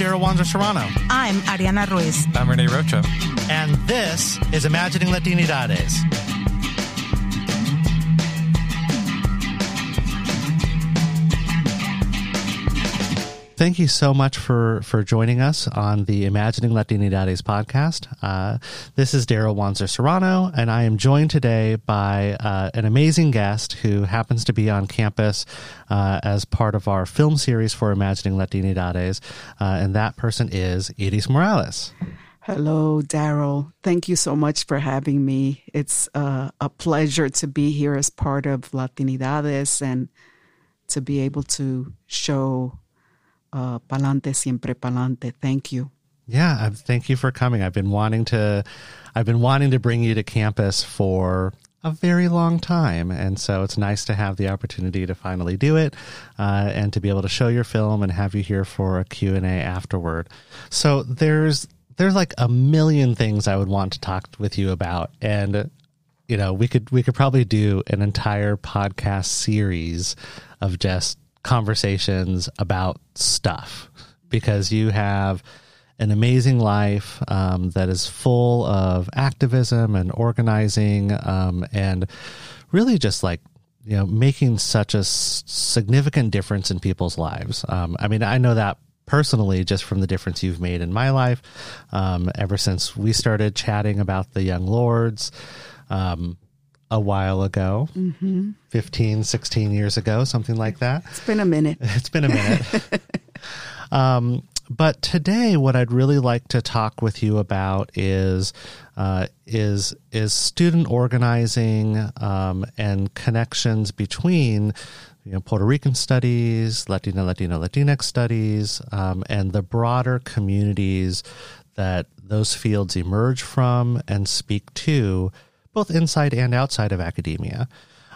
Darrel Wanzer Serrano. I'm Ariana Ruiz. I'm Rene Rocha. And this is Imagining Latinidades. Thank you so much for, for joining us on the Imagining Latinidades podcast. Uh, this is Darrel Wanzer Serrano, and I am joined today by uh, an amazing guest who happens to be on campus uh, as part of our film series for Imagining Latinidades, uh, and that person is Iris Morales. Hello, Darrel. Thank you so much for having me. It's uh, a pleasure to be here as part of Latinidades and to be able to show uh, Palante Siempre Palante. Thank you. Yeah, thank you for coming. I've been wanting to, I've been wanting to bring you to campus for a very long time, and so it's nice to have the opportunity to finally do it, uh, and to be able to show your film and have you here for a Q A afterward. So there's there's like a million things I would want to talk with you about, and you know we could we could probably do an entire podcast series of just conversations about stuff because you have an amazing life um, that is full of activism and organizing um, and really just like you know making such a significant difference in people's lives. Um, i mean i know that personally just from the difference you've made in my life um, ever since we started chatting about the young lords. Um, a while ago. Mm-hmm. 15 16 years ago something like that. It's been a minute. It's been a minute. Um, but today what i'd really like to talk with you about is uh, is is student organizing um, and connections between you know, Puerto Rican studies, Latino, Latino, Latinx studies, um, and the broader communities that those fields emerge from and speak to both inside and outside of academia.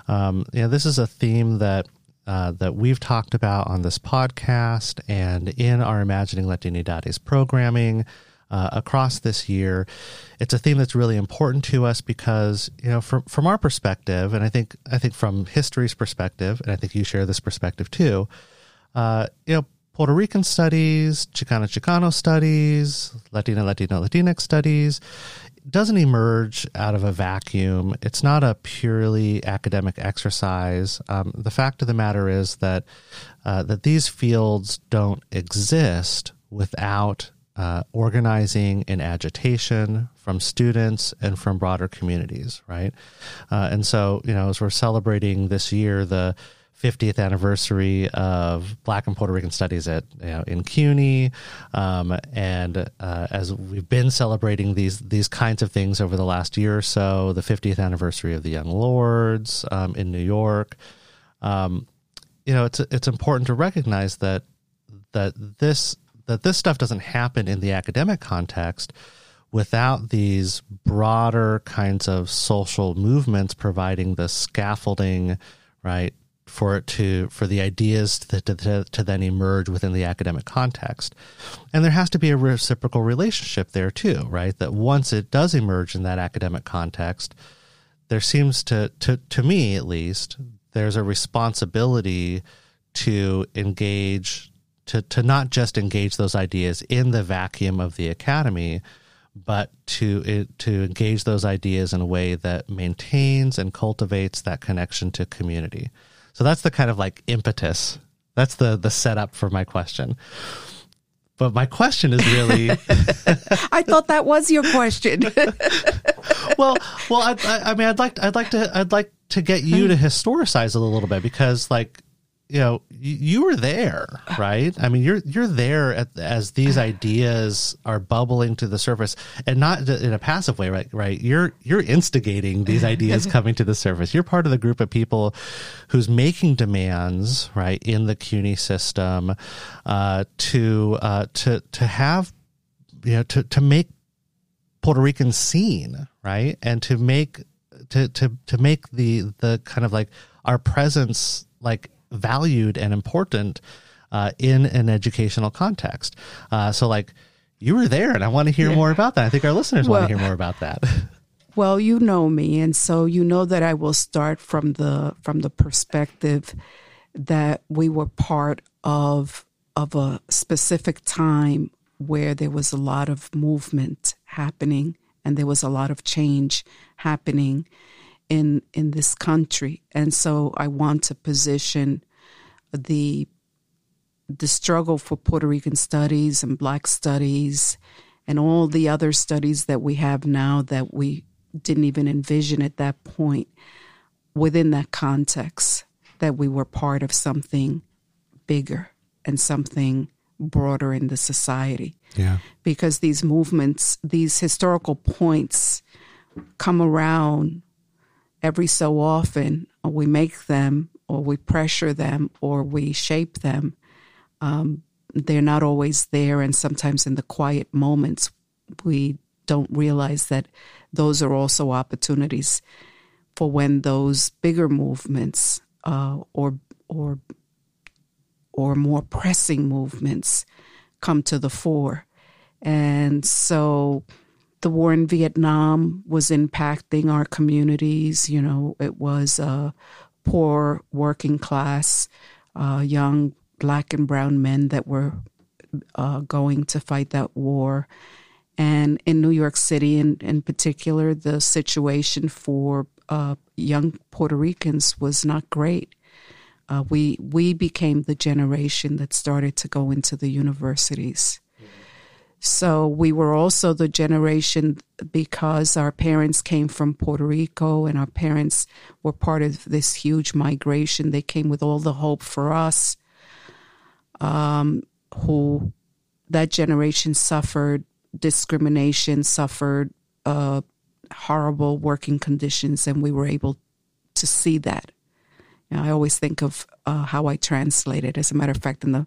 Um, you know, this is a theme that uh, that we've talked about on this podcast and in our Imagining Latinidades programming uh, across this year. It's a theme that's really important to us because, you know, from from our perspective, and I think I think from history's perspective, and I think you share this perspective too. Uh, you know, Puerto Rican studies, Chicano Chicano studies, Latina Latino Latinx studies doesn't emerge out of a vacuum. It's not a purely academic exercise. Um, the fact of the matter is that uh, that these fields don't exist without uh, organizing and agitation from students and from broader communities, right? Uh, and so, you know, as we're celebrating this year, the 50th anniversary of Black and Puerto Rican Studies at you know, in CUNY, um, and uh, as we've been celebrating these these kinds of things over the last year or so, the 50th anniversary of the Young Lords um, in New York, um, you know, it's it's important to recognize that that this that this stuff doesn't happen in the academic context without these broader kinds of social movements providing the scaffolding right for it to for the ideas to, to, to, then emerge within the academic context. And there has to be a reciprocal relationship there too right? That once it does emerge in that academic context there seems to to to me at least there's a responsibility to engage to to not just engage those ideas in the vacuum of the academy but to to engage those ideas in a way that maintains and cultivates that connection to community so that's the kind of like impetus. That's the the setup for my question. But my question is really I thought that was your question. well, well, I, I, I mean, I'd like, I'd like to, I'd like to get you to hmm. historicize it a little bit because, like, you know you, you were there right? I mean you're you're there at, as these ideas are bubbling to the surface and not in a passive way right right? You're you're instigating these ideas coming to the surface. You're part of the group of people who's making demands right in the cuny system uh, to uh, to to have you know to to make puerto rican seen right? And to make to to to make the the kind of like our presence like valued and important uh, in an educational context. Uh, so, like, you were there, and I want to hear yeah. more about that. I think our listeners well, want to hear more about that. well, you know me, and so you know that I will start from the from the perspective that we were part of of a specific time where there was a lot of movement happening and there was a lot of change happening in in this country and so i want to position the the struggle for Puerto Rican studies and black studies and all the other studies that we have now that we didn't even envision at that point within that context that we were part of something bigger and something broader in the society. Yeah. Because these movements, these historical points come around every so often, we make them, or we pressure them, or we shape them. Um, they're not always there, and sometimes in the quiet moments, we don't realize that those are also opportunities for when those bigger movements uh, or or or more pressing movements come to the fore. And so the war in Vietnam was impacting our communities. You know, it was poor working class, uh, young black and brown men that were uh, going to fight that war. And in New York City, in, in particular, the situation for uh, young Puerto Ricans was not great. Uh, we we became the generation that started to go into the universities. So we were also the generation because our parents came from Puerto Rico and our parents were part of this huge migration. They came with all the hope for us. Um, who that generation suffered discrimination, suffered uh, horrible working conditions, and we were able to see that you know, I always think of uh, how I translated. As a matter of fact, in the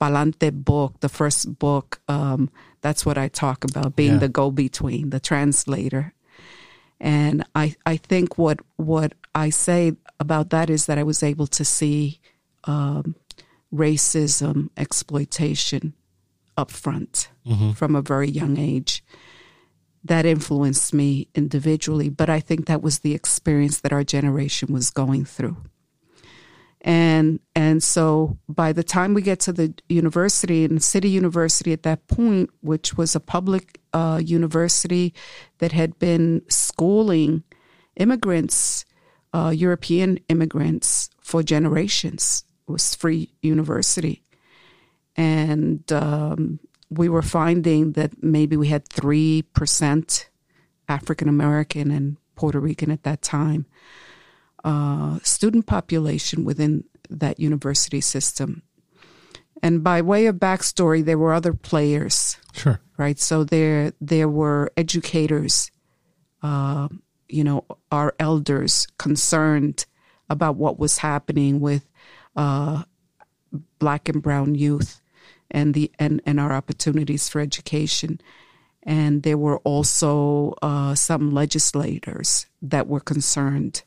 Palante book, the first book, um, that's what I talk about being yeah. the go between, the translator. And I, I think what what I say about that is that I was able to see um, racism, exploitation up front mm-hmm. from a very young age. That influenced me individually, but I think that was the experience that our generation was going through and and so by the time we get to the university and city university at that point which was a public uh, university that had been schooling immigrants uh, european immigrants for generations it was free university. And um, we were finding that maybe we had 3% african american and puerto rican at that time uh, student population within that university system. And by way of backstory, there were other players. Sure. Right. So there there were educators, uh, you know, our elders concerned about what was happening with uh, black and brown youth and the and, and our opportunities for education. And there were also uh, some legislators that were concerned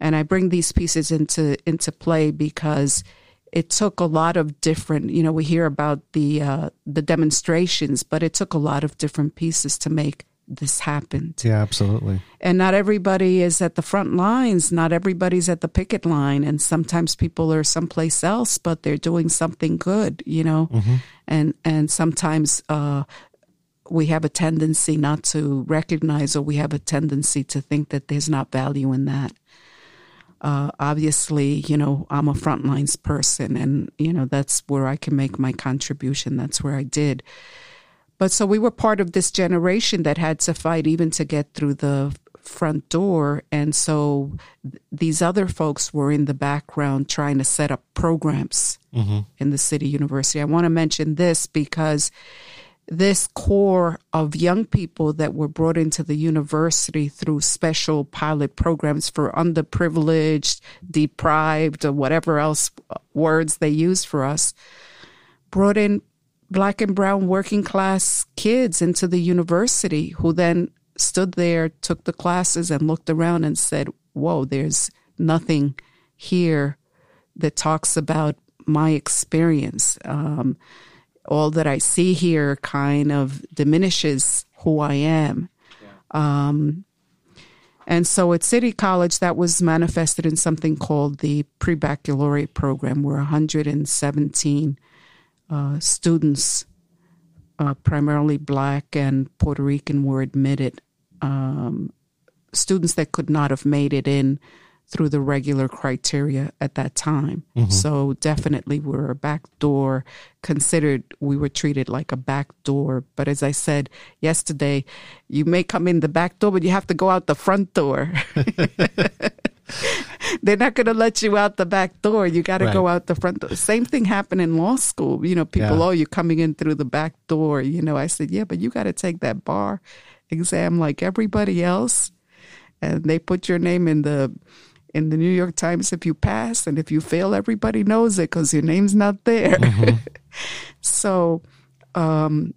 and I bring these pieces into into play because it took a lot of different. You know, we hear about the uh, the demonstrations, but it took a lot of different pieces to make this happen. Yeah, absolutely. And not everybody is at the front lines. Not everybody's at the picket line, and sometimes people are someplace else, but they're doing something good. You know, mm-hmm. and and sometimes. Uh, we have a tendency not to recognize, or we have a tendency to think that there's not value in that. Uh, obviously, you know, I'm a frontlines person, and you know that's where I can make my contribution. That's where I did. But so we were part of this generation that had to fight even to get through the front door, and so th- these other folks were in the background trying to set up programs mm-hmm. in the city university. I want to mention this because this core of young people that were brought into the university through special pilot programs for underprivileged, deprived, or whatever else words they use for us, brought in black and brown working class kids into the university who then stood there, took the classes, and looked around and said, Whoa, there's nothing here that talks about my experience. Um, all that I see here kind of diminishes who I am. Yeah. Um, and so at City College, that was manifested in something called the pre baccalaureate program, where 117 uh, students, uh, primarily black and Puerto Rican, were admitted. Um, students that could not have made it in through the regular criteria at that time. Mm-hmm. So definitely we were a back door considered we were treated like a back door. But as I said yesterday, you may come in the back door, but you have to go out the front door. They're not going to let you out the back door. You got to right. go out the front door. Same thing happened in law school. You know, people, yeah. oh, you're coming in through the back door. You know, I said, yeah, but you got to take that bar exam like everybody else. And they put your name in the in the New York Times if you pass, and if you fail, everybody knows it because your name's not there. Mm-hmm. so um,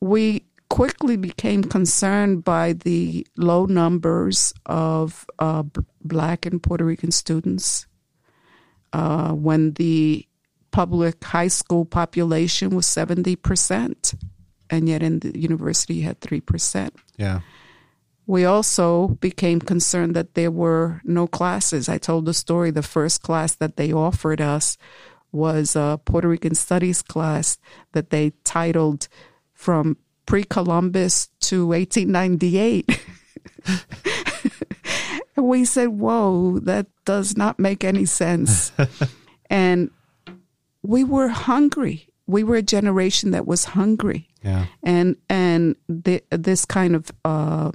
we quickly became concerned by the low numbers of uh, b- Black and Puerto Rican students. Uh, when the public high school population was 70%, and yet in the university you had 3%. Yeah. We also became concerned that there were no classes. I told the story the first class that they offered us was a Puerto Rican studies class that they titled From Pre Columbus to 1898. and we said, Whoa, that does not make any sense. and we were hungry. We were a generation that was hungry. Yeah. And and the, this kind of uh,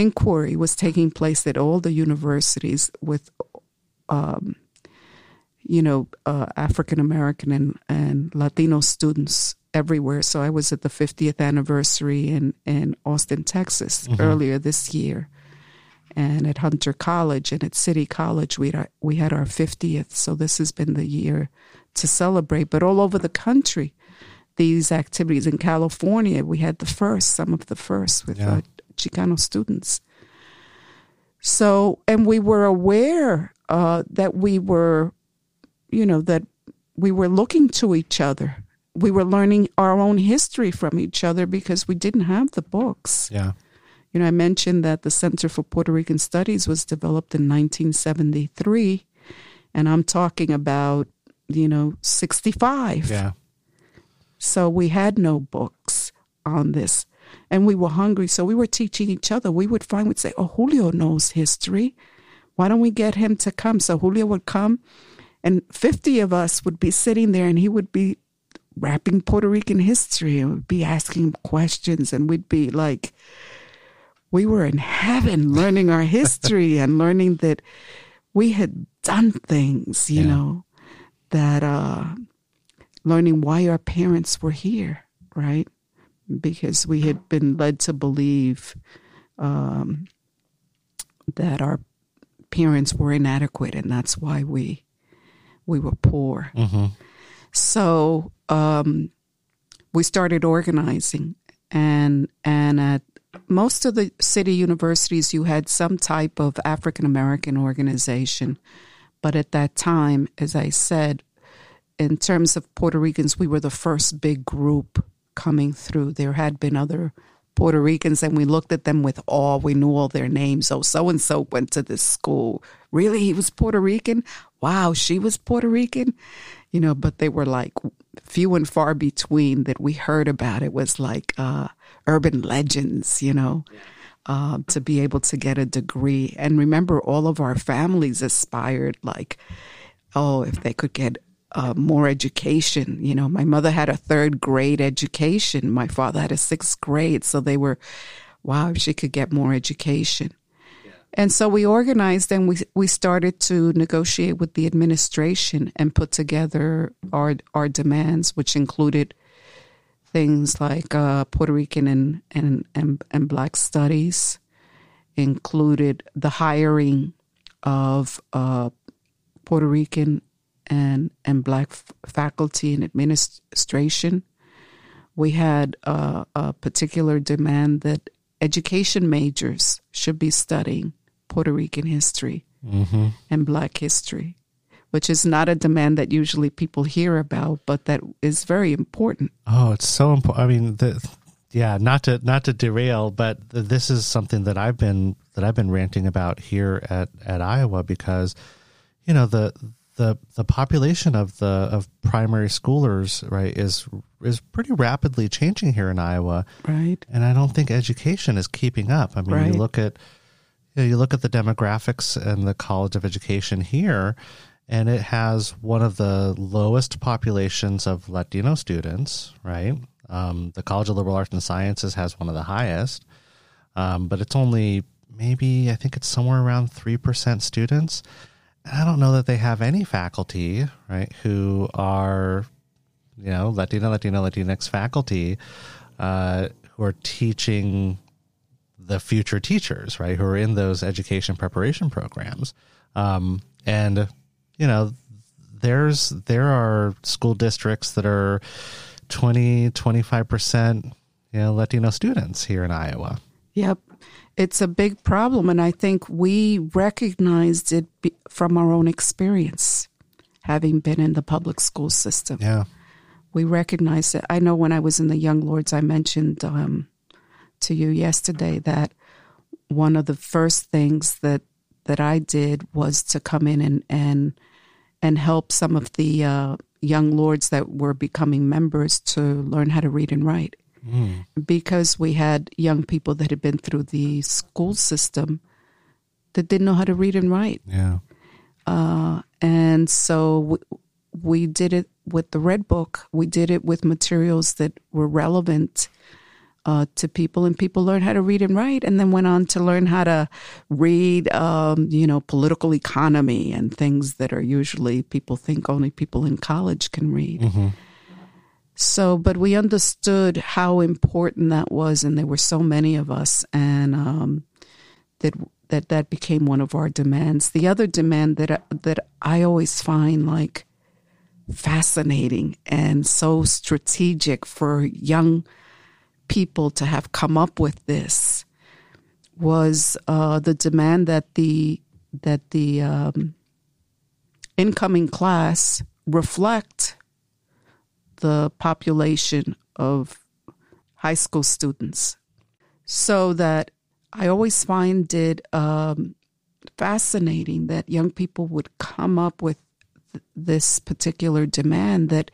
inquiry was taking place at all the universities with, um, you know, uh, African American and, and Latino students everywhere. So I was at the 50th anniversary in, in Austin, Texas mm-hmm. earlier this year. And at Hunter College and at City College, we had, we had our 50th. So this has been the year to celebrate. But all over the country, these activities in California, we had the first, some of the first with yeah. uh, Chicano students. So, and we were aware uh, that we were, you know, that we were looking to each other. We were learning our own history from each other because we didn't have the books. Yeah. You know, I mentioned that the Center for Puerto Rican Studies was developed in 1973, and I'm talking about, you know, 65. Yeah. So we had no books on this and we were hungry. So we were teaching each other. We would find, we'd say, oh, Julio knows history. Why don't we get him to come? So Julio would come, and 50 of us would be sitting there, and he would be rapping Puerto Rican history and would be asking questions, and we'd be like, we were in heaven learning our history and learning that we had done things, you yeah. know, that uh, learning why our parents were here, right? Because we had been led to believe um, that our parents were inadequate, and that's why we we were poor. Mm-hmm. So um, we started organizing, and and at most of the city universities, you had some type of African American organization. But at that time, as I said, in terms of Puerto Ricans, we were the first big group coming through. There had been other Puerto Ricans, and we looked at them with awe. We knew all their names. Oh, so and so went to this school. Really? He was Puerto Rican? Wow, she was Puerto Rican? You know, but they were like few and far between that we heard about. It was like uh, urban legends, you know. Uh, to be able to get a degree. And remember, all of our families aspired, like, oh, if they could get uh, more education. You know, my mother had a third grade education. My father had a sixth grade. So they were, wow, if she could get more education. And so we organized and we we started to negotiate with the administration and put together our our demands, which included things like uh, Puerto Rican and, and, and, and Black studies, included the hiring of uh, Puerto Rican and and black f- faculty and administration. We had uh, a particular demand that education majors should be studying Puerto Rican history mm-hmm. and Black history, which is not a demand that usually people hear about, but that is very important. Oh, it's so important. I mean, the, yeah, not to not to derail, but this is something that I've been that I've been ranting about here at at Iowa because you know the the the population of the of primary schoolers right is is pretty rapidly changing here in Iowa, right? And I don't think education is keeping up. I mean, right. you look at you, know, you look at the demographics in the College of Education here, and it has one of the lowest populations of Latino students. Right, um, the College of Liberal Arts and Sciences has one of the highest, um, but it's only maybe I think it's somewhere around three percent students. I don't know that they have any faculty, right, who are, you know, Latino, Latino, Latinx faculty uh, who are teaching the future teachers, right, who are in those education preparation programs. Um, and, you know, there's there are school districts that are 20, 25%, you know, Latino students here in Iowa. Yep it's a big problem. And I think we recognized it from our own experience, having been in the public school system. Yeah. We recognized it. I know when I was in the Young Lords, I mentioned um, to you yesterday that one of the first things that that I did was to come in and and and help some of the uh, young lords that were becoming members to learn how to read and write mm. because we had young people that had been through the school system that didn't know how to read and write. Yeah. Uh, and so we, we did it with the Red Book. We did it with materials that were relevant uh, to people, and people learned how to read and write, and then went on to learn how to read, um, you know, political economy and things that are usually people think only people in college can read. Mm-hmm. So, but we understood how important that was, and there were so many of us, and um, that that that became one of our demands. The other demand that that I always find like fascinating and so strategic for young people to have come up with this was uh, the demand that the that the um, incoming class reflect the population of high school students. So that I always find it um, fascinating that young people would come up with th- this particular demand that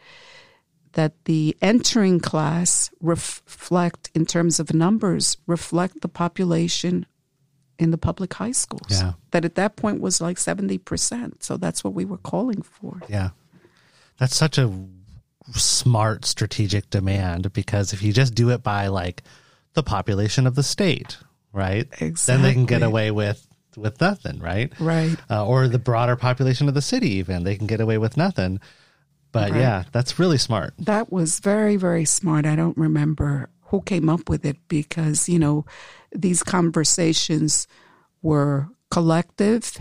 that the entering class ref- reflect in terms of numbers reflect the population in the public high schools. Yeah. That at that point was like 70%. So that's what we were calling for. Yeah. That's such a smart strategic demand because if you just do it by like the population of the state, right? Exactly. Then they can get away with with nothing, right? Right. Uh, or the broader population of the city, even they can get away with nothing. But right. yeah, that's really smart. That was very very smart. I don't remember who came up with it because you know these conversations were collective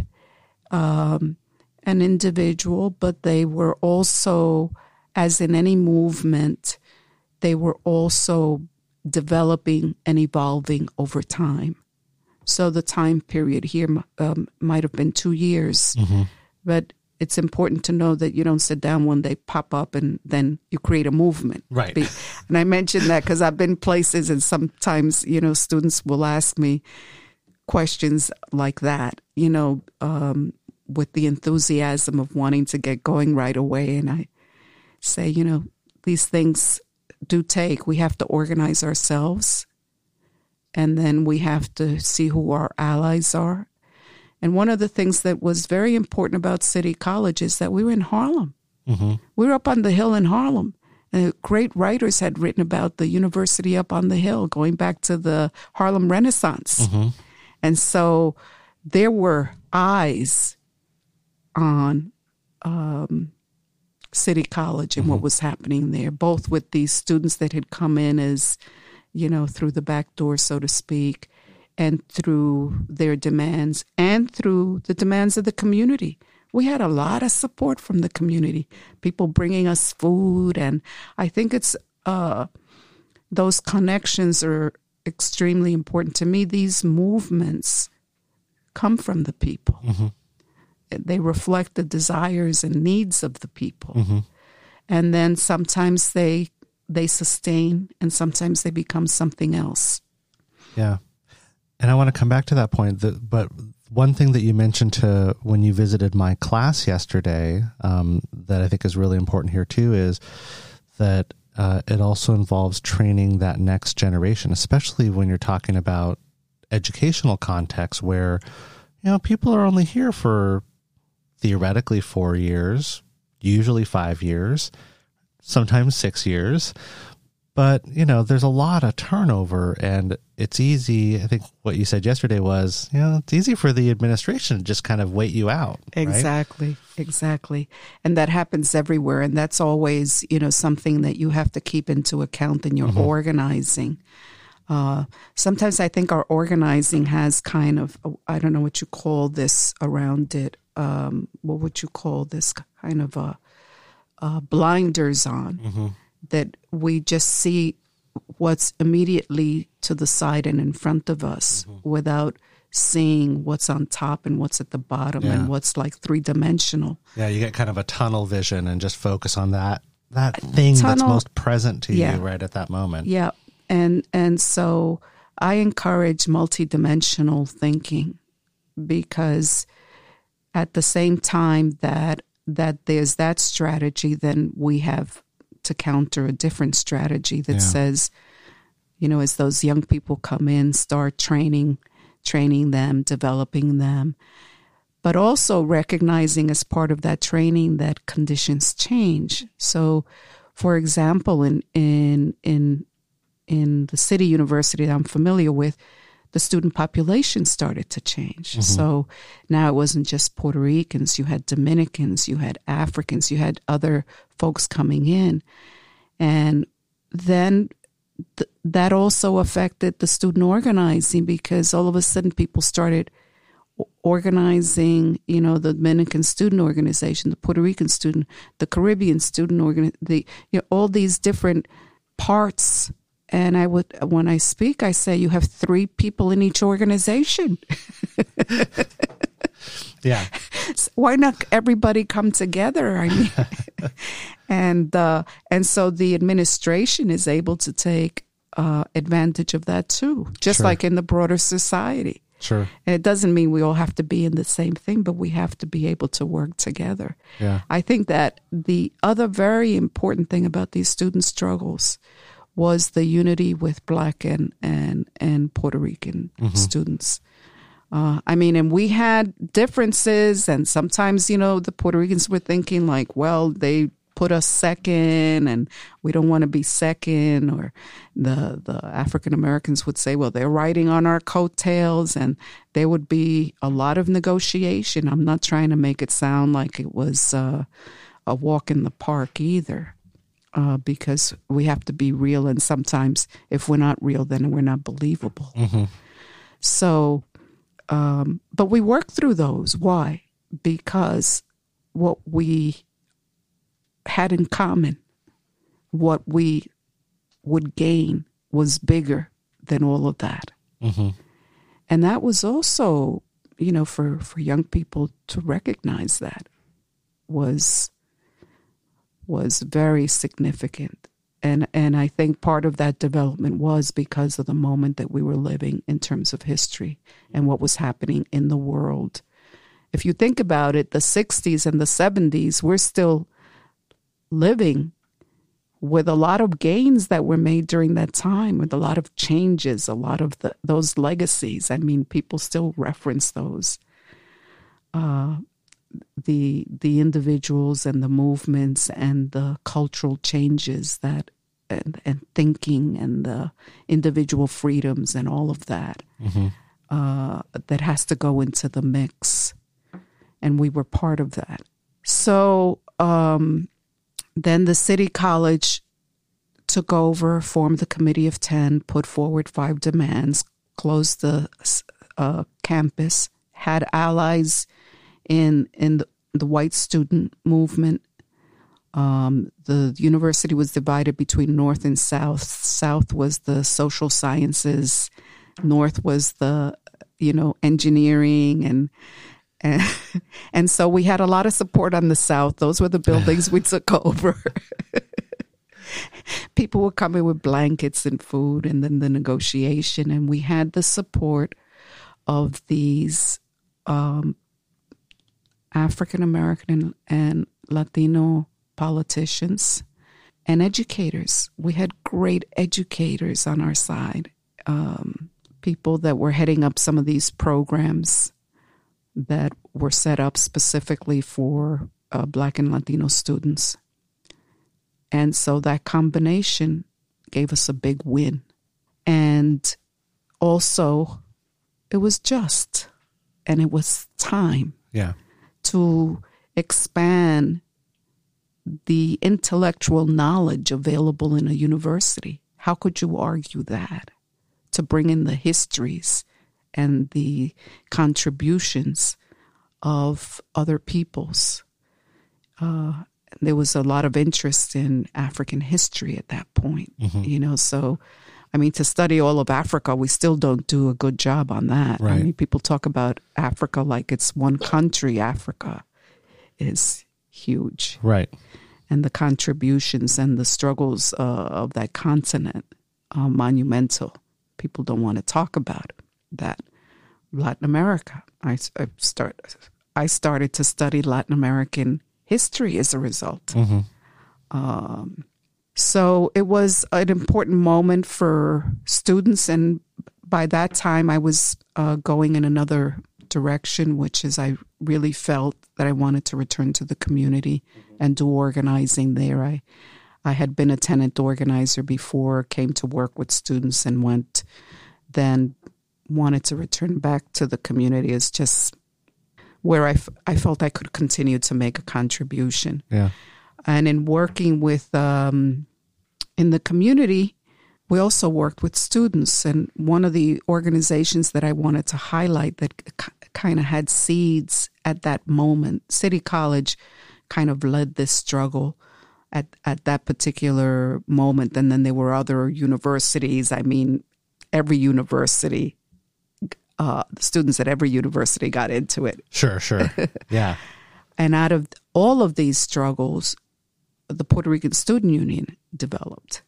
um, and individual, but they were also as in any movement, they were also developing and evolving over time. So the time period here um, might have been two years, mm-hmm. but it's important to know that you don't sit down one day, pop up, and then you create a movement. Right. And I mentioned that because I've been places, and sometimes you know students will ask me questions like that. You know, um, with the enthusiasm of wanting to get going right away, and I say, you know, these things do take. We have to organize ourselves, and then we have to see who our allies are. And one of the things that was very important about City College is that we were in Harlem. Mm-hmm. We were up on the hill in Harlem. And great writers had written about the university up on the hill, going back to the Harlem Renaissance. Mm-hmm. And so there were eyes on um, City College and mm-hmm. what was happening there, both with these students that had come in as, you know, through the back door, so to speak, and through their demands and through the demands of the community. We had a lot of support from the community, people bringing us food. And I think it's, uh, those connections are extremely important to me. These movements come from the people. Mm-hmm they reflect the desires and needs of the people. Mm-hmm. And then sometimes they they sustain and sometimes they become something else. Yeah. And I want to come back to that point that but one thing that you mentioned to when you visited my class yesterday um, that I think is really important here too is that uh, it also involves training that next generation, especially when you're talking about educational context where you know people are only here for theoretically four years, usually five years, sometimes six years. But, you know, there's a lot of turnover and it's easy. I think what you said yesterday was, you know, it's easy for the administration to just kind of wait you out. Exactly. Right? Exactly. And that happens everywhere. And that's always, you know, something that you have to keep into account in your mm-hmm. organizing. Uh, sometimes I think our organizing has kind of, I don't know what you call this around it. Um, what would you call this kind of a, a blinders on? Mm-hmm that we just see what's immediately to the side and in front of us mm-hmm. without seeing what's on top and what's at the bottom yeah. and what's like three dimensional. Yeah, you get kind of a tunnel vision and just focus on that that thing tunnel, that's most present to yeah. you right at that moment. Yeah. And and so I encourage multidimensional thinking because at the same time that that there's that strategy, then we have to counter a different strategy that yeah. says, you know, as those young people come in, start training, training them, developing them, but also recognizing as part of that training that conditions change. So, for example, in in in in the city university that I'm familiar with, the student population started to change. Mm-hmm. So now it wasn't just Puerto Ricans, you had Dominicans, you had Africans, you had other folks coming in. And then th- that also affected the student organizing because all of a sudden people started organizing, you know, the Dominican student organization, the Puerto Rican student, the Caribbean student organ, the you know, all these different parts and I would, when I speak, I say you have three people in each organization. yeah. So why not everybody come together? I mean, and uh, and so the administration is able to take uh, advantage of that too, just sure. like in the broader society. Sure. And it doesn't mean we all have to be in the same thing, but we have to be able to work together. Yeah. I think that the other very important thing about these student struggles was the unity with Black and and and Puerto Rican mm-hmm. students. Uh, I mean, and we had differences, and sometimes you know the Puerto Ricans were thinking like, well, they put us second, and we don't want to be second, or the the African Americans would say, well, they're riding on our coattails, and there would be a lot of negotiation. I'm not trying to make it sound like it was uh, a walk in the park either uh, because we have to be real. And sometimes if we're not real, then we're not believable. Mm-hmm. So, um, but we work through those. Why? Because what we had in common, what we would gain was bigger than all of that. Mm-hmm. And that was also, you know, for, for young people to recognize that was was very significant. And, and I think part of that development was because of the moment that we were living in terms of history and what was happening in the world. If you think about it, the 60s and the 70s, we're still living with a lot of gains that were made during that time, with a lot of changes, a lot of the, those legacies. I mean, people still reference those. Uh, the the individuals and the movements and the cultural changes that and, and thinking and the individual freedoms and all of that mm-hmm. uh, that has to go into the mix and we were part of that so um, then the city college took over formed the committee of 10 put forward five demands closed the uh, campus had allies in in the, the white student movement. Um, the university was divided between North and South. South was the social sciences. North was the you know engineering and and, and so we had a lot of support on the south. Those were the buildings we took over. People were coming with blankets and food, and then the negotiation, and we had the support of these um, African American and Latino politicians and educators. We had great educators on our side, um, people that were heading up some of these programs that were set up specifically for uh, Black and Latino students. And so that combination gave us a big win. And also, it was just and it was time. Yeah. To expand the intellectual knowledge available in a university. How could you argue that? To bring in the histories and the contributions of other peoples. Uh, there was a lot of interest in African history at that point, mm-hmm. you know, so I mean, to study all of Africa, we still don't do a good job on that. Right. I mean, people talk about Africa like it's one country. Africa is huge. Right. And the contributions and the struggles uh, of that continent are monumental. People don't want to talk about that. Latin America. I, I start. I started to study Latin American history as a result. Mm-hmm. Um, so it was an important moment for students. And by that time, I was uh, going in another direction, which is I really felt that I wanted to return to the community and do organizing there. I, I had been a tenant organizer before, came to work with students, and went then wanted to return back to the community as just where I, f- I felt I could continue to make a contribution. Yeah. And in working with um, in the community, we also worked with students. And one of the organizations that I wanted to highlight that k- kind of had seeds at that moment, City College kind of led this struggle at, at that particular moment. And then there were other universities. I mean, every university, uh, the students at every university got into it. Sure, sure. Yeah. and out of all of these struggles, the Puerto Rican Student Union developed.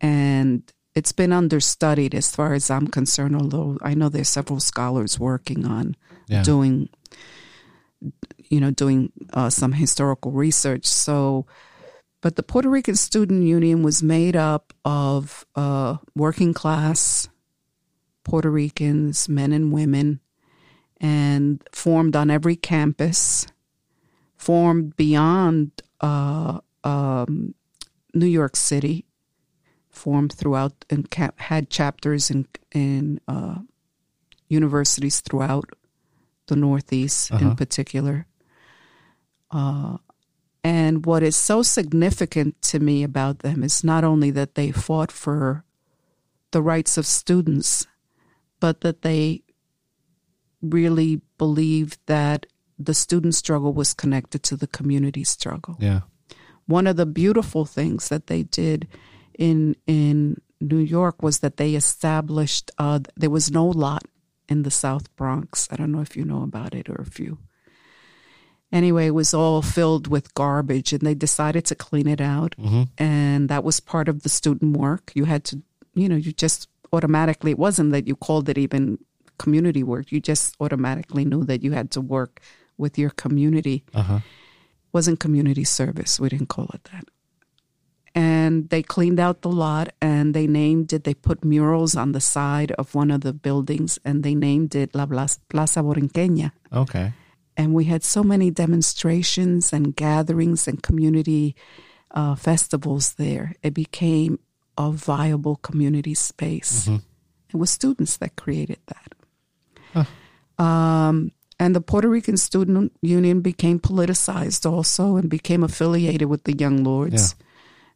And it's been understudied as far as I'm concerned, although I know there's several scholars working on yeah. doing, you know, doing uh, some historical research. So, but the Puerto Rican Student Union was made up of uh, working class Puerto Ricans, men and women, and formed on every campus, formed beyond uh, um, New York City, formed throughout and cap- had chapters in in uh, universities throughout the Northeast uh-huh. in particular. Uh, and what is so significant to me about them is not only that they fought for the rights of students, but that they really believed that the student struggle was connected to the community struggle. Yeah one of the beautiful things that they did in in New York was that they established uh, there was no lot in the South Bronx. I don't know if you know about it or if you. Anyway, it was all filled with garbage, and they decided to clean it out, mm-hmm. and that was part of the student work. You had to, you know, you just automatically. It wasn't that you called it even community work. You just automatically knew that you had to work with your community. Uh-huh wasn't community service. We didn't call it that. And they cleaned out the lot and they named it, they put murals on the side of one of the buildings and they named it La Plaza Borinqueña. Okay. And we had so many demonstrations and gatherings and community uh, festivals there. It became a viable community space. Mm-hmm. It was students that created that. Huh. Um, and the Puerto Rican Student Union became politicized also and became affiliated with the Young Lords. Yeah.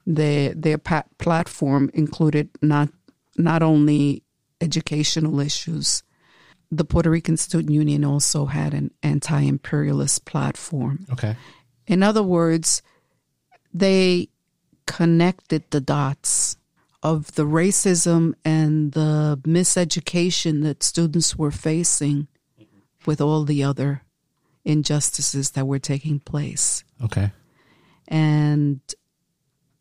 Their their pat- platform included not not only educational issues. The Puerto Rican Student Union also had an anti-imperialist platform. Okay. In other words, they connected the dots of the racism and the miseducation that students were facing with all the other injustices that were taking place. Okay. And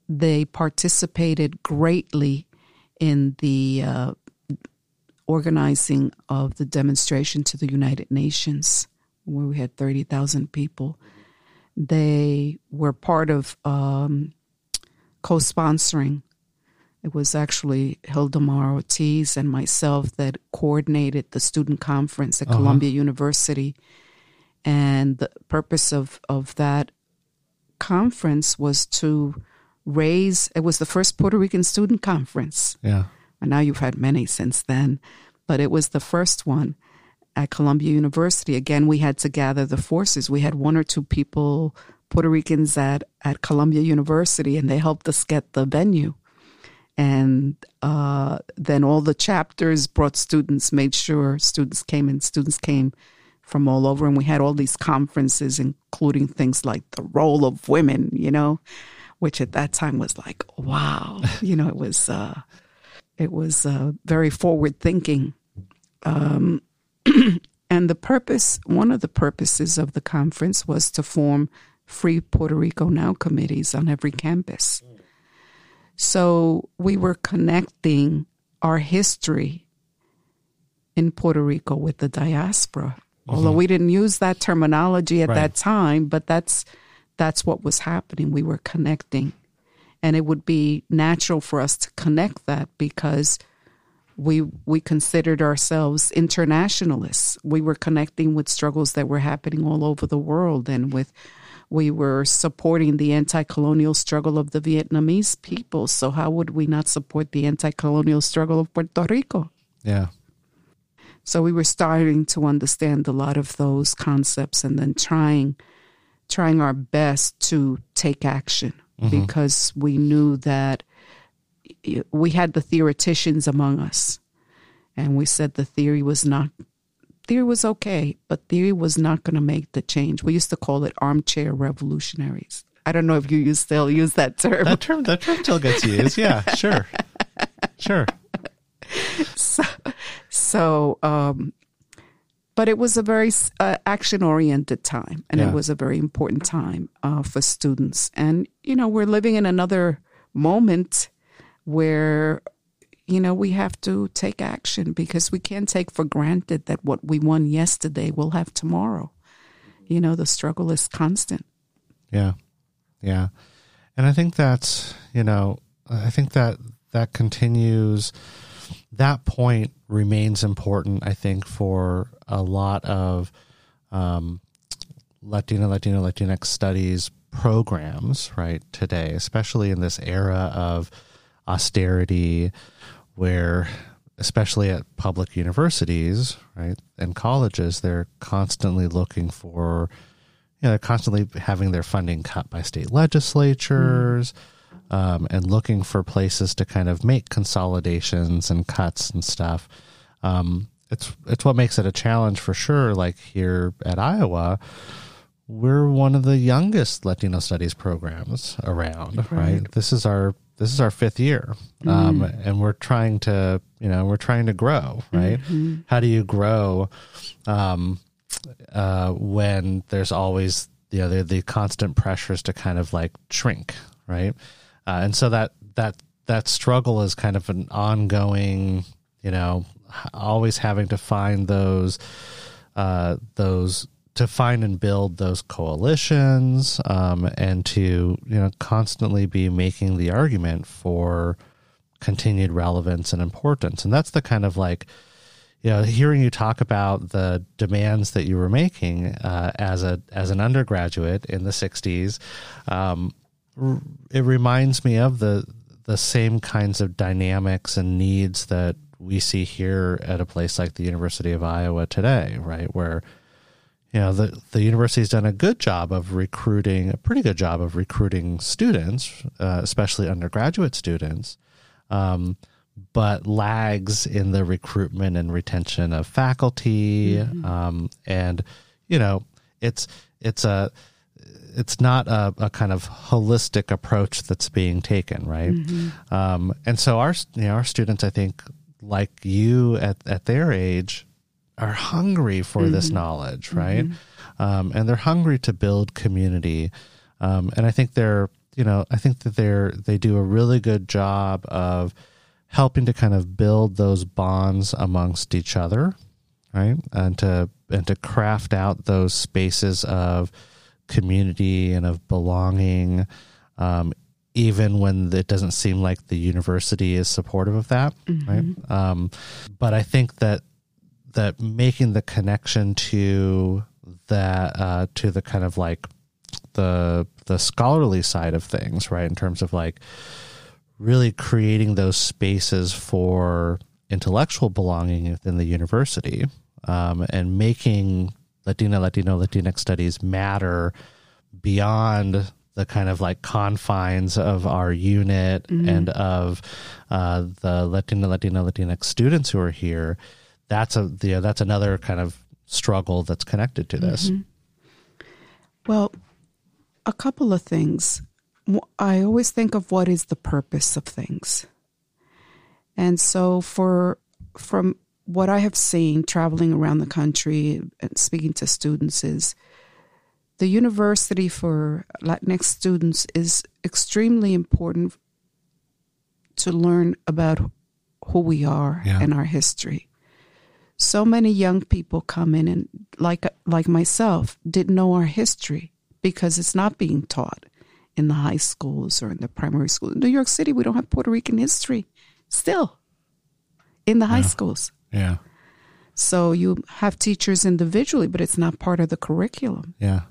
they participated greatly in the uh, organizing of the demonstration to the United Nations where we had 30,000 people. They were part of um, co sponsoring. It was actually Hildemar Ortiz and myself that coordinated the student conference at uh-huh. Columbia University. And the purpose of, of that conference was to raise, it was the first Puerto Rican student conference. Yeah. And now you've had many since then, but it was the first one at Columbia University. Again, we had to gather the forces. We had one or two people, Puerto Ricans at, at Columbia University, and they helped us get the venue. And uh, then all the chapters brought students, made sure students came and students came from all over. And we had all these conferences, including things like the role of women, you know, which at that time was like, wow, you know, it was, uh, it was uh, very forward thinking. Um, and the purpose, one of the purposes of the conference was to form free Puerto Rico Now committees on every campus. So we were connecting our history in Puerto Rico with the diaspora. Mm-hmm. Although we didn't use that terminology at right. that time, but that's that's what was happening. We were connecting. And it would be natural for us to connect that because we we considered ourselves internationalists. We were connecting with struggles that were happening all over the world, and with we were supporting the anti-colonial struggle of the Vietnamese people. So how would we not support the anti-colonial struggle of Puerto Rico? Yeah. So we were starting to understand a lot of those concepts, and then trying trying our best to take action mm-hmm. because we knew that we had the theoreticians among us, and we said the theory was not theory was okay, but theory was not going to make the change. We used to call it armchair revolutionaries. I don't know if you still use that term. That term, that term still gets used. Yeah, sure, sure. So, so, um, but it was a very uh, action oriented time, and yeah. it was a very important time uh, for students. And you know, we're living in another moment where you know we have to take action because we can't take for granted that what we won yesterday we'll have tomorrow. You know the struggle is constant. Yeah. Yeah. And i think that's you know i think that that continues that point remains important i think for a lot of um, latino latino latinx studies programs right today especially in this era of austerity, where especially at public universities, right, and colleges, they're constantly looking for, you know, they're constantly having their funding cut by state legislatures. Mm. Um, and looking for places to kind of make consolidations and cuts and stuff. Um, it's it's what makes it a challenge for sure. Like here at Iowa, we're one of the youngest Latino studies programs around. Right. right? This is our this is our fifth year um, mm. and we're trying to you know we're trying to grow right mm-hmm. how do you grow um, uh, when there's always you know the, the constant pressures to kind of like shrink right uh, and so that that that struggle is kind of an ongoing you know always having to find those uh, those to find and build those coalitions um, and to you know constantly be making the argument for continued relevance and importance. And that's the kind of like you know hearing you talk about the demands that you were making uh, as a as an undergraduate in the 60s um, it reminds me of the the same kinds of dynamics and needs that we see here at a place like the University of Iowa today right? Where you know the the university's done a good job of recruiting a pretty good job of recruiting students uh, especially undergraduate students um, but lags in the recruitment and retention of faculty mm-hmm. um, and you know it's it's a it's not a, a, kind of holistic approach that's being taken right mm-hmm. um, and so our you know our students i think like you at, at their age are hungry for mm-hmm. this knowledge, right? Mm-hmm. Um, and they're hungry to build community. Um, and I think they're, you know, I think that they're they do a really good job of helping to kind of build those bonds amongst each other, right? And to and to craft out those spaces of community and of belonging, um, even when it doesn't seem like the university is supportive of that, mm-hmm. right? Um, but I think that that making the connection to that uh, to the kind of like the the scholarly side of things, right? In terms of like really creating those spaces for intellectual belonging within the university um, and making Latina, Latino, Latinx studies matter beyond the kind of like confines of our unit mm-hmm. and of uh, the Latina, Latino, Latinx students who are here. That's a you know, that's another kind of struggle that's connected to this. Mm-hmm. Well, a couple of things. I always think of what is the purpose of things. And so for from what I have seen traveling around the country and speaking to students is the university for Latinx students is extremely important to learn about who we are yeah. and our history. So many young people come in and like like myself didn't know our history because it's not being taught in the high schools or in the primary schools. In New York City, we don't have Puerto Rican history still in the high yeah. schools. Yeah. So you have teachers individually, but it's not part of the curriculum. Yeah.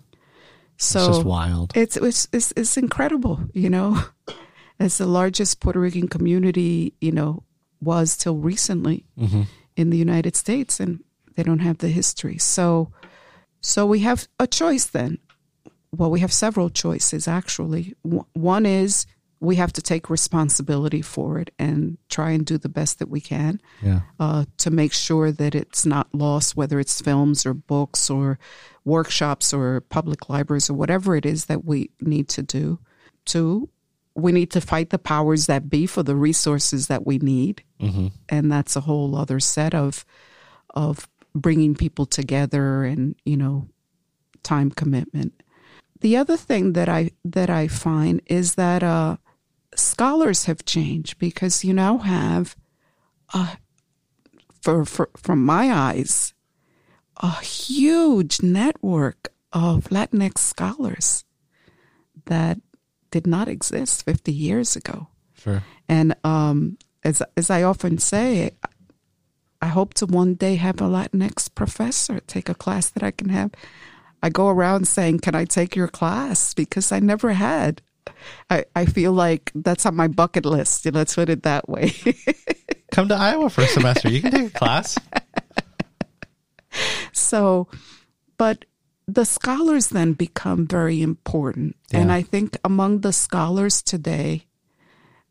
So it's just wild. It's it's it's, it's incredible, you know. As the largest Puerto Rican community, you know, was till recently mm-hmm. In the United States, and they don't have the history. So, so we have a choice then well, we have several choices actually. One is we have to take responsibility for it and try and do the best that we can yeah. uh, to make sure that it's not lost, whether it's films or books or workshops or public libraries or whatever it is that we need to do. Two, we need to fight the powers that be for the resources that we need, mm-hmm. and that's a whole other set of of bringing people together and you know time commitment the other thing that I that I find is that uh, scholars have changed because you now have, uh, for, for from my eyes, a huge network of Latinx scholars that did not exist 50 years ago. Sure. And um, as as I often say, I hope to one day have a Latinx professor take a class that I can have I go around saying, Can I take your class? Because I never had. I, I feel like that's on my bucket list. You know, Let's put it that way. Come to Iowa for a semester. You can take a class. so, but the scholars then become very important. Yeah. And I think among the scholars today,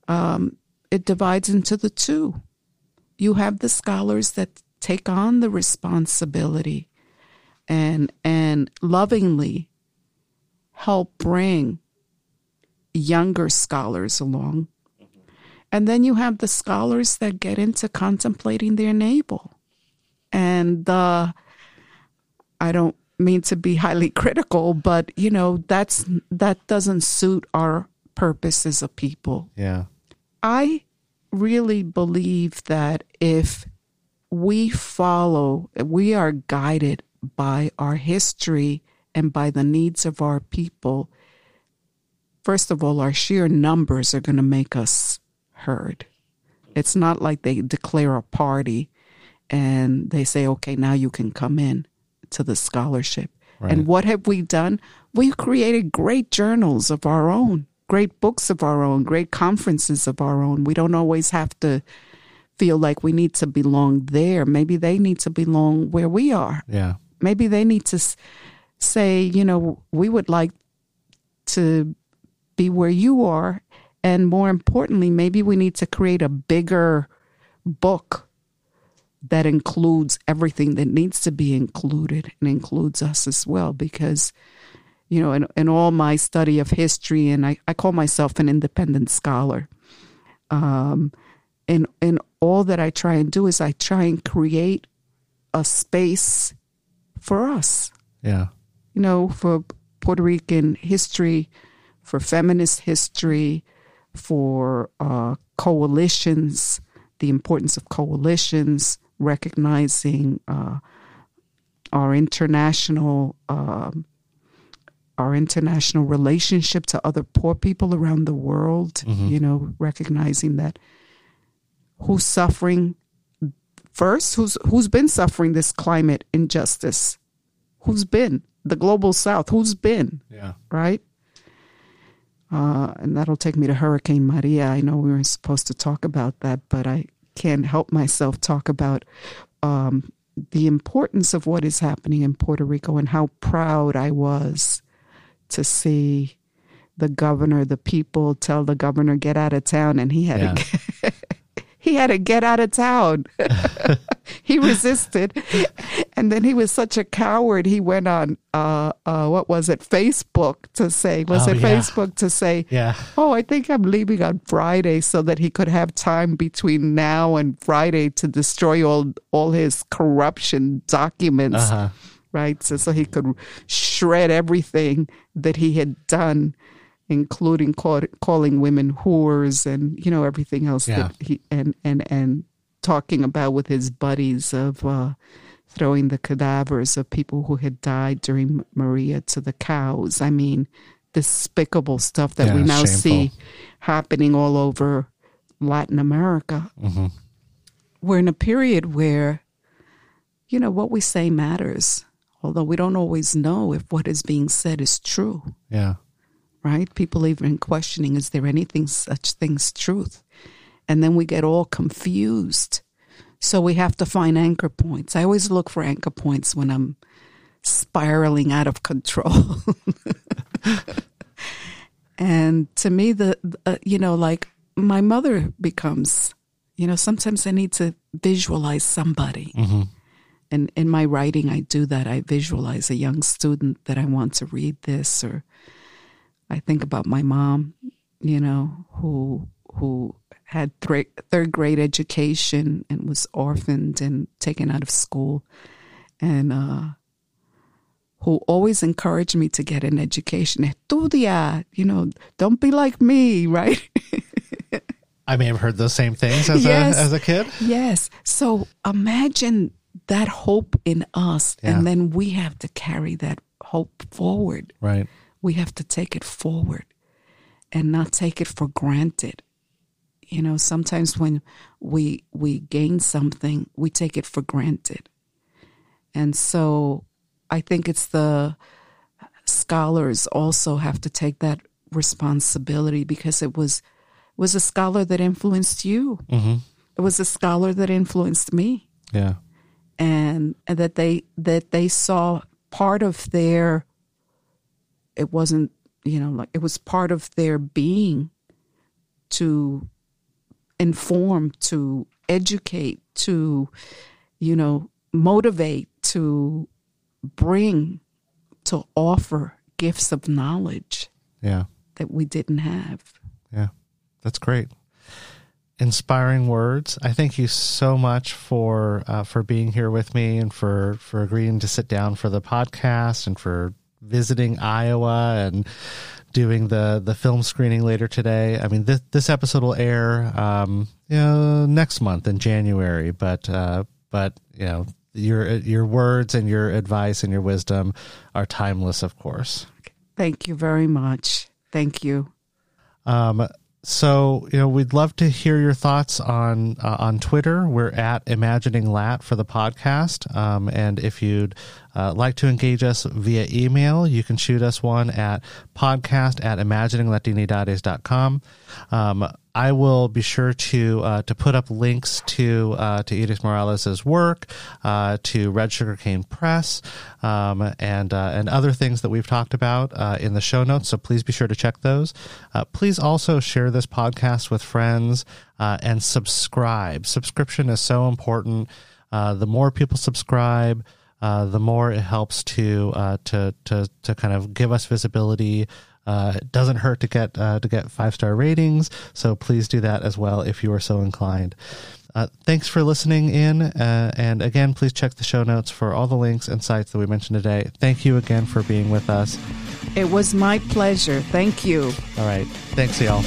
um, it divides into the two. You have the scholars that take on the responsibility and and lovingly help bring younger scholars along. And then you have the scholars that get into contemplating their navel. And uh, I don't mean to be highly critical, but you know, that's that doesn't suit our purpose as a people. Yeah. I really believe that if we follow, we are guided by our history and by the needs of our people, first of all, our sheer numbers are going to make us heard. It's not like they declare a party and they say, okay, now you can come in to the scholarship. Right. And what have we done? We've created great journals of our own, great books of our own, great conferences of our own. We don't always have to feel like we need to belong there. Maybe they need to belong where we are. Yeah maybe they need to say, you know, we would like to be where you are. And more importantly, maybe we need to create a bigger book that includes everything that needs to be included and includes us as well. Because, you know, in, in all my study of history, and I, I call myself an independent scholar, um, and, and all that I try and do is I try and create a space for us. Yeah. You know, for Puerto Rican history, for feminist history, for uh, coalitions, the importance of coalitions, recognizing uh, our international um, our international relationship to other poor people around the world. Mm-hmm. You know, recognizing that who's suffering first, who's who's been suffering this climate injustice, who's been the global South, who's been Yeah. right? Uh, and that'll take me to Hurricane Maria. I know we were supposed to talk about that, but I can't help myself talk about um, the importance of what is happening in Puerto Rico and how proud I was to see the governor, the people tell the governor get out of town, and he had Yeah. He had to get out of town. he resisted, and then he was such a coward. He went on uh, uh, what was it, Facebook, to say was Oh, it yeah. Facebook to say, Yeah. "Oh, I think I'm leaving on Friday," so that he could have time between now and Friday to destroy all all his corruption documents Uh-huh. right? So, so he could shred everything that he had done, including call, calling women whores and you know everything else Yeah. that he and and and talking about with his buddies of uh, throwing the cadavers of people who had died during Maria to the cows. I mean, despicable stuff that we now shameful. see happening all over Latin America. Mhm. We're in a period where you know, what we say matters, although we don't always know if what is being said is true, Yeah. Right? People even questioning, is there anything such thing's truth? And then we get all confused. So we have to find anchor points. I always look for anchor points when I'm spiraling out of control. and to me, the, uh, you know, like my mother becomes, you know, sometimes I need to visualize somebody hmm and in my writing i do that i visualize a young student that i want to read this or i think about my mom you know who who had thre- third grade education and was orphaned and taken out of school and uh who always encouraged me to get an education estudia you know don't be like me right I may have heard those same things as Yes. a as a kid. Yes. So imagine that hope in us, Yeah. and then we have to carry that hope forward. Right. We have to take it forward and not take it for granted. You know, sometimes when we we gain something, we take it for granted. And so I think it's the scholars also have to take that responsibility because it was was a scholar that influenced you hmm it was a scholar that influenced me Yeah. and, and that they that they saw part of their it wasn't you know like it was part of their being to inform to educate to you know motivate to bring to offer gifts of knowledge Yeah. that we didn't have Yeah. That's great. Inspiring words. I thank you so much for uh, for being here with me and for for agreeing to sit down for the podcast and for visiting Iowa and doing the the film screening later today. I mean this this episode will air um you know next month in January, but uh but you know your your words and your advice and your wisdom are timeless, of course. thank you very much thank you Um, so you know, we'd love to hear your thoughts on uh, on Twitter. We're at Imagining Lat for the podcast. Um, and if you'd uh, like to engage us via email, you can shoot us one at podcast at imagininglatinidades.com. Um, I will be sure to uh, to put up links to uh, to Edith Morales' work, uh, to Red Sugar Cane Press, um, and uh, and other things that we've talked about uh, in the show notes. So please be sure to check those. Uh, please also share this podcast with friends and subscribe. Subscription is so important. The more people subscribe, uh, the more it helps to uh, to to to kind of give us visibility. Uh, it doesn't hurt to get uh, to get five star ratings, so please do that as well if you are so inclined. Uh, thanks for listening in, uh, and again, please check the show notes for all the links and sites that we mentioned today. Thank you again for being with us. it was my pleasure thank you All right, thanks, y'all.